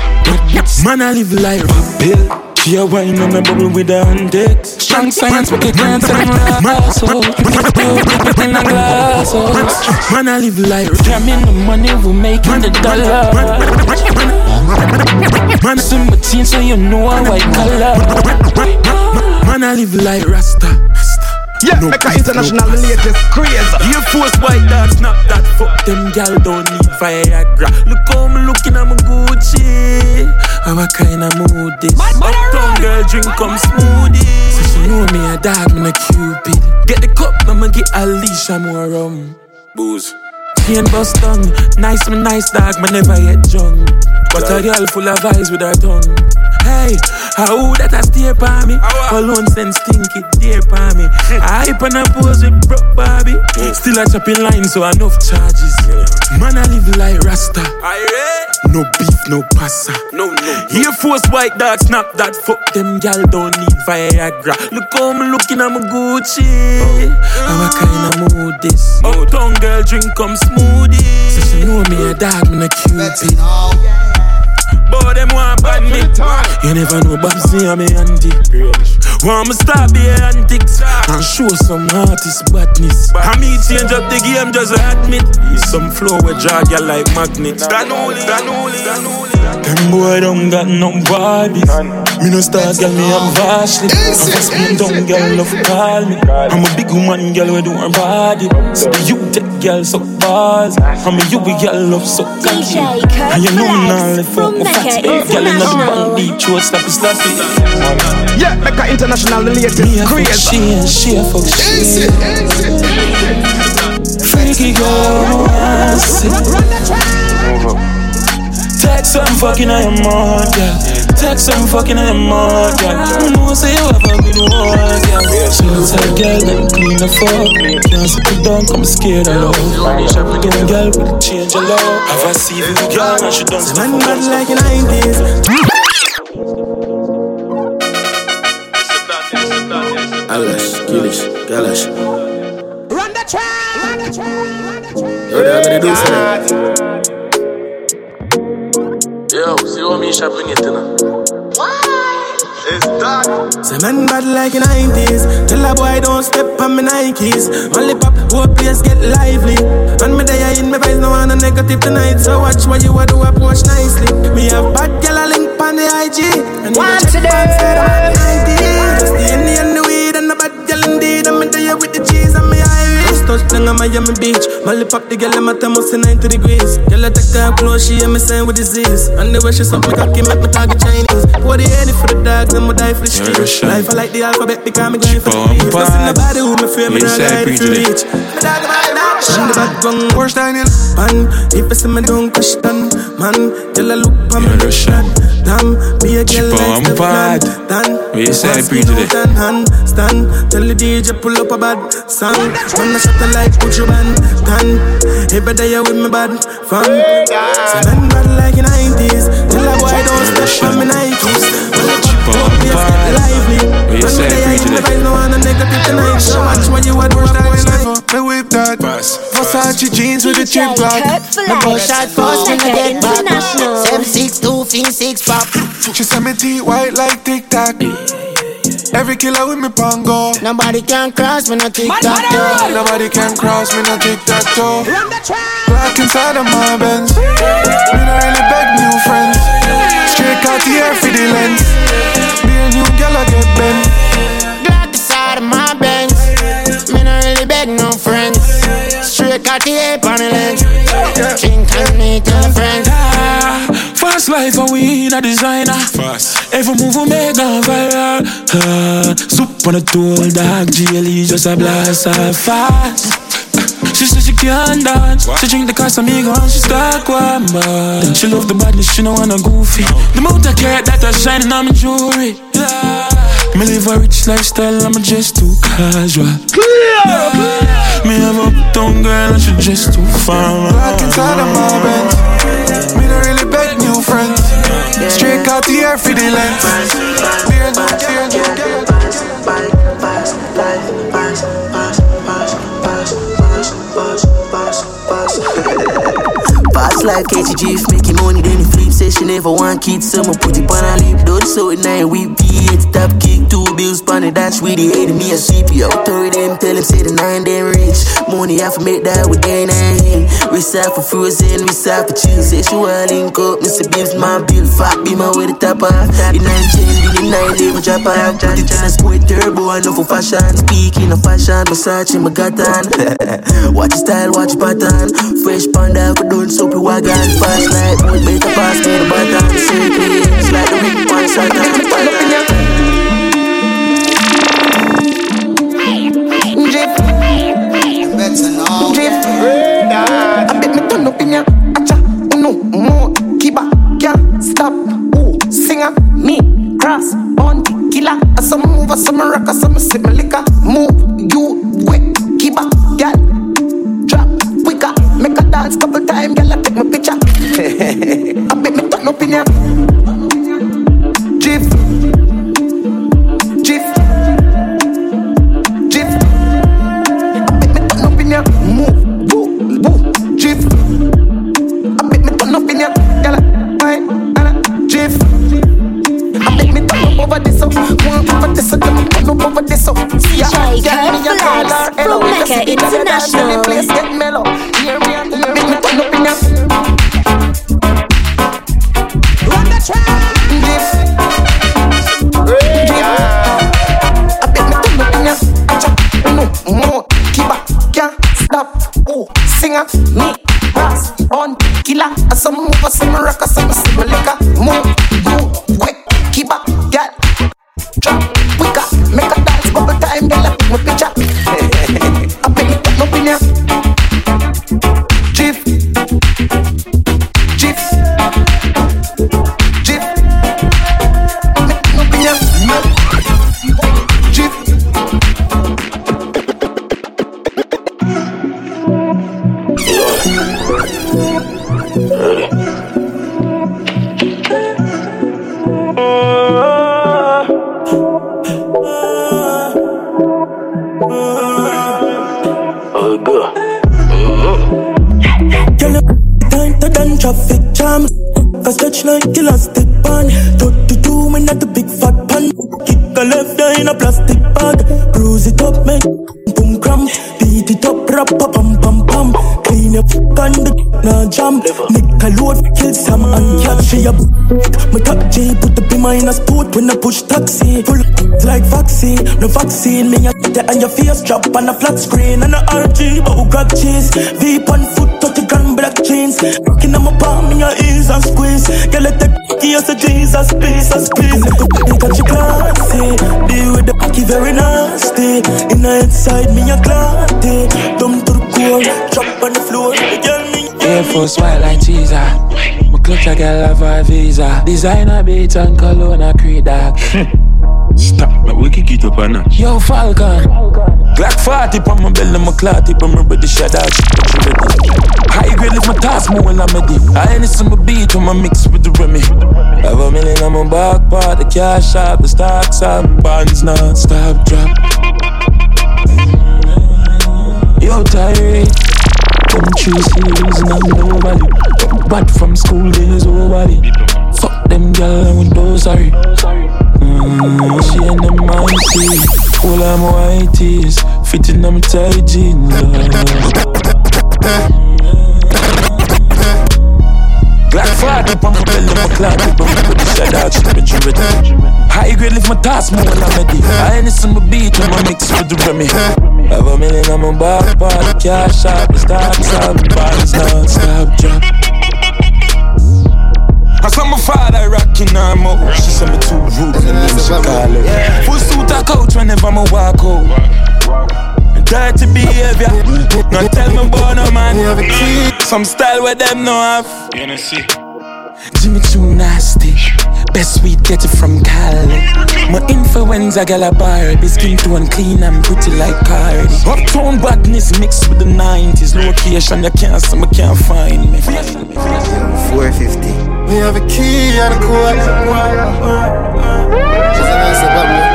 Man, I live like a pill. She a wine on my bubble with a hand Strong science, but they can't me glass oh. In a glass oh. Man, I live life like Scamming the money, we're making the dollar Man, Using my team so you know a white color man, I live like Rasta. Yeah, No make a international no latest crazy. Air Force white dogs, not that fuck them gal don't need Viagra. Look how me looking, I'm a Gucci. How I kinda mood this? Uptown girl drink come smoothie. So she you know me a dog, me a cupid. Get the cup, I'ma get a leash, I'm more rum. Booze. Chain bust tongue, nice me nice dog, me never yet drunk. But a girl full of eyes with her tongue. Hey, how that a stay by me? Alone send stinky dear by me. I hype and I pose with broke Barbie. Still a chopping line, so enough charges. Man, I live like Rasta. No beef, no passa. No, no. Here force white dog snap that fuck them gal don't need Viagra. Look how me looking at my Gucci. How I kinda mood this. Uptown girl drink come smoothie. So she know me a dog, me a cupid. But them want bad me. You never know Babsy and me auntie. Want me stop the antics and show some artist badness. I me change up the game just admit. It's some flow with drag you like magnet. Danoli, Danoli, Danoli. Them boy don't got no bodies. Me no star girl, me am vastly. I'm a spin down girl, love call me. I'm a big woman girl, we do her body. So the you take girl so balls. I'm a you we girl love so cocky. And you know me now live for my fat girl in the band deep throat slappy slappy. Yeah, make a international the latest Me a fuck crazy. she and she a fuck she. Freaky girl, I see. Text some fucking I am on, yeah. Text some fucking I am on, yeah. You know say you have a good one, yeah. She looks like a girl, let me clean the fuck. Can't sit it down, come scared of love. She a pretty girl with a change of love. Have a CV girl and she done stuff Man, for bad us. like in 90s. Alash, Kilish, Galash. Run the track, run the track. Yo, they are gonna do something. Yo, see what me should bring it in. It's done. Say man bad like in 90s Tell a boy don't step on me Nikes. Only pop, whole place get lively. And me there in me vibes no want a negative tonight. So watch what you a do approach nicely. Me have bad girl a link on the IG And One check today. pants that on the ID Just the the weed and the bad girl indeed. And me there with the cheese and me iris Touch down on Miami Beach. Molly pop the girl in my thermos in 90 degrees. Girl I take her close, she hear me saying with disease. And the way she suck me cocky make me target Chinese. Pour the Henny for the dogs and me die for the street Russian. Life I like the alphabet because me going for the Chipper beat. And Just in the Pabs. body who me fear me not say preach to it. reach Me dog about that And the bad gun Worst Daniel? Man, if I see me don't push done. Man, girl I look on me Yeah, Russian. Damn, be a girl Chipper like and Steph Pad. Dan Yeah, say Once preach me it. out hand stand. Tell the DJ pull up a bad song. When I shut the light put you band Dan Every day you with me bad fam. Say man bad like in 90s Tell a boy don't step on me Nikes me there preach in it. me vibes no want a negative tonight So watch what you a do approach night Me whip that Versace jeans with a chip for Me life. shot first when I get back. Seven six two fin six pop She said me teeth white like Tic Tac Every killer with me pongo Nobody can cross me, no tic tac. Nobody can cross me, no tic tac toe Black inside of my Benz Me not really beg new friends Straight out the air for the lens girl I get bent Glock inside of my Benz. Me not really beg no friends. Straight got the ape on the lens. Drink and me tell friends. Fast life and we in a designer. Fast. Every move we make gone viral. Uh, soup on a tool, dog GLE just a blast off fast. She said she can't dance. She drink the Casamigo and she start one Then she love the badness, she no wanna goofy. The amount of carrot that are shining on my jewelry. Yeah. Me live a rich lifestyle, I'm just too casual. Me have a uptown girl and she just too far. Black inside of my Benz Me don't really beg new friends Straight out the air for the lens Be a new, be a new girl Fast like KTG, making money, then he flip session. Never want kids, I'ma put it on a lip. Don't so it nine, we V8, top kick, two bills, pan it, dash with the 80, me a CP. Authority them, tell them, say the nine, them rich. Money, I for make that with gain and in. Reside for frozen, reside for chill, sexual link up. Mr. Bibbs, my bill, fat, be my way the top off. The nine chain, the nine, they will drop off. Put it in a turbo, I know for fashion. Speaking of fashion, Versace, my got on. watch style, watch pattern. Fresh panda, for doing I got fast like we beat the pass me the bad on the CD. Slide the weak one side down the bad on the Drift, drift, I bet me turn up in ya. Acha, no more, kiba, girl, stop. Ooh, singer, me, cross, on, killer. Some move, some rock, some sip, liquor. Move, you, and your face drop on a flat screen and a RG, but who grab cheese? Veep on foot, 30 grand black jeans. Rocking on my palm in your ears and squeeze. Girl, let the key as a Jesus, peace, and peace. They got you classy. Deal with the cocky very nasty. In the inside, me a clarty. Dumb to the core, drop on the floor. Girl, me Air Force white like teaser. My clutch a girl have a visa. Designer beat and cologne a creed dog. Stop, but we can get up on that. Yo Falcon. Glock 40 on my belly, my clot tip, I'm ready to shut out. High grade lift my task more when I'm ready. I ain't some beat when I mix with the Remy. Have a million on my back part, the cash shop, the stocks up, bonds non stop drop. Yo Tyree, them three series and I'm nobody. Bad from school days, nobody. Fuck them girl with those sorry. Tight jeans Glock 40 on my belly, my clock tip on my body Shut out, bitch, you High grade lift my task more when I'm ready I ain't some beat when I mix with the Remy Have a million on my part The cash out, the stocks up Bonds non-stop drop I saw my father rocking her mouth. She said me too rude, and then she call her. Full suit a couch whenever me walk out. Dirty behavior, not tell me about no man. Some style where them no have. Jimmy too nasty. Best we get it from Cali. My influenza gal a Barbie. Skin tone clean and pretty like Cardi. Uptown badness mixed with the 90s. Location you can't see me can't find me. 450. We have a key and a code. Yeah.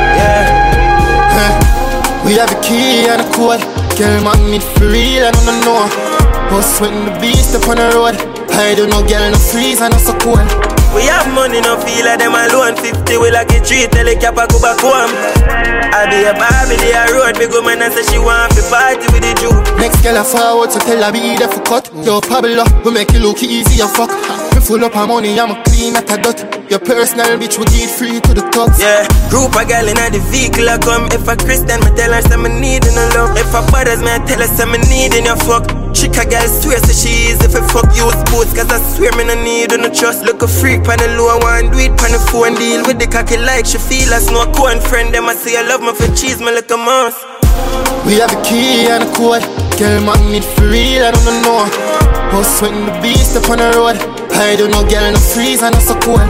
We have a key and a code. Girl, man, me for real, I don't know. Was sweating the beast up on the road. I don't know, girl, no freeze and no so cold. We have money, no feel like them alone. 50 will I get three, tell the cap I go back home. I be a Barbie, they a road, big woman and say she want to party with the Jew. Next girl I forward, so tell her be there for cut. Yo, Pablo, we make it look easy and fuck. Full up our money, I'm a clean at a dot. Your personal bitch will get free to the top. Yeah, group a girl in the vehicle I come. If a Christian, me tell her say me need in a love. If a brothers, me I tell her say me need in your fuck. Chick a girl swear say she is if I fuck use boots Cause I swear me no need no trust Look a freak pan the low, I want do it pan the phone Deal with the cocky like she feel as no corn friend Them I say I love me for cheese, me like a mouse We have a key and a code. Girl, man, need for real, I don't know. Was sweating the beast up on the road. I don't know, girl, no freeze and no so cold.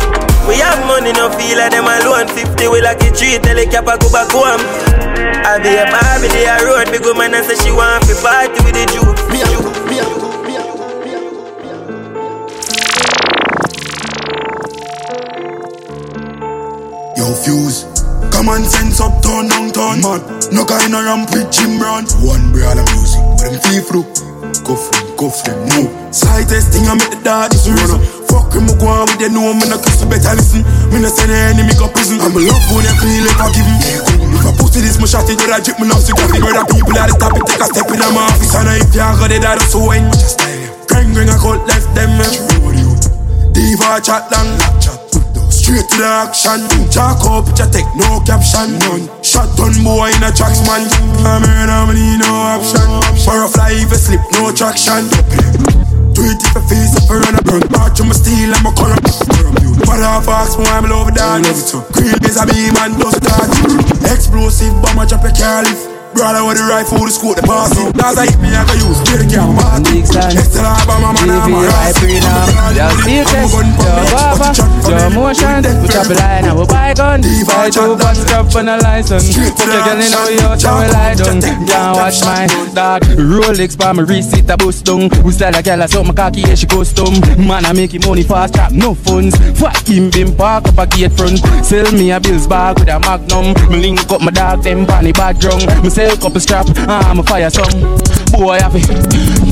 We have money, no feel like them alone 50 we like a treat, tell the cap I go back home. I be a Barbie, they a road, big woman and say she want to party with the Jew. Me a, me a, me a. Yo, fuse. Common sense up, turn downtown, man. No kind of ramp with Jim Brown. One brand of music, but them feel through. Go for them, go for them, move. Slightest thing I make the dog is run. Fuck him, I go on with them, know me not kiss better listen. Me not send the enemy go prison. I'm a love when they feel it, forgive him. If I pussy this, my shot it, I drip my love to get figure that people at the top, it take a step in my office. And if you got it, that's so when. Gang, gang, I call left them. Diva chat long, Straight to the action. Jack up, picture take no caption. None. Shot on boy in a tracks man. I'm in a need no option. Butterfly if you slip, no traction. Do it if you face if you run a burn. Part to my steel and my. What a fox, when I'm love that. Green is a beam and does that. Explosive bomb, I drop a car lift. Brother with the rifle, the scope, the it. That's how hit me, I can use. Get the camera, Big son, Esther Alabama, man, I'm a TV right free now. Yo, secrets, yo, guava, yo, emotion. We chop a line and we buy gun. Buy two bucks, drop on a license. Fuck your girl in our yacht, and we lie down. Can't watch my dog. Rolex by my receipt, a boost down. We style a girl, I saw my cocky, yeah, she custom. Man, I making money fast, trap, no funds. Fuck him, been park up a gate front. Sell me a bills bag with a magnum. Me link up my dog, them panny bad drunk. Me sell couple strap, I'm a fire some. Boy,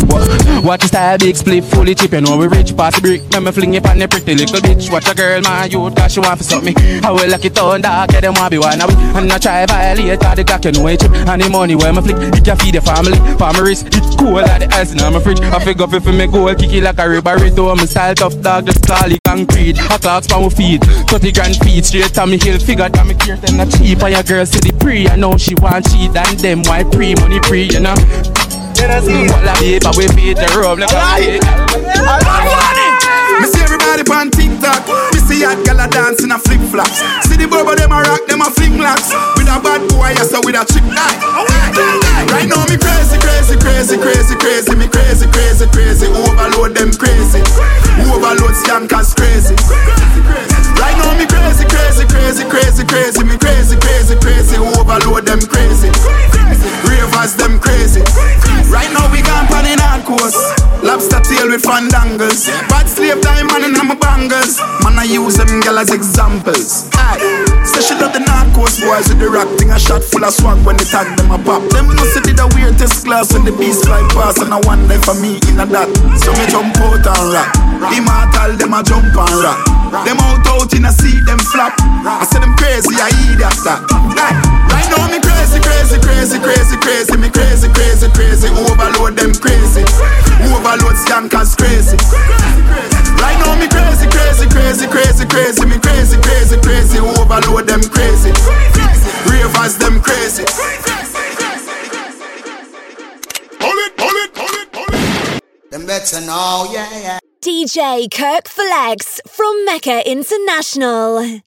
Wa- Watch the style, big split, fully chip. You know we rich, pass the brick. Let me fling it on the pretty little bitch. Watch a girl, my youth, cause she want suck me. I will lock it on dark, yeah, them want be one of. And I try violate, cause the clock, you know it. And the money where me flick, it can feed the family. Farmeries, it cool like the ice in my fridge. I figure if me go, kick it like a ribberito. I'm a style tough dog, the style concrete. A clocks pan with feet, 30 grand feet, straight to me hill. Figure that me care, them not cheap. And your girl see the pre, I know she want cheat. And them why pre, money pre, you know. What la paper we feed the room like a Me see everybody on TikTok. See hot gala dancing a flip flops. See the bubble them a rock, them a fling locks. With a bad boy, yes, so with a chick. Right now me crazy, crazy, crazy, crazy, crazy. Me crazy, crazy, crazy. Overload them crazy. Overload scankers crazy. Crazy right now me crazy, crazy, crazy, crazy, crazy. Me crazy, crazy, crazy. Overload them crazy. Ravers them crazy. Right now we gone pan in course. Lobster tail with fandangles. Bad slave time man in my bangers. Man I use them gal as examples. Aye. Say she love the North boys with the rock thing. A shot full of swag when they tag them a pop. Them know say did a weird test class when the beast fly past and I wonder for me in a that. So me jump out and rock. Immortal them a jump and rock. Them out out in a seat them flap. I say them crazy I eat that. Aye. Right now me crazy crazy crazy crazy me crazy crazy crazy overload them crazy. Overload skankers crazy. Right now me crazy crazy crazy crazy crazy me crazy crazy crazy overload them crazy. Ravers them crazy. Them better know, yeah, yeah. DJ Kirk Flex from Mecca International.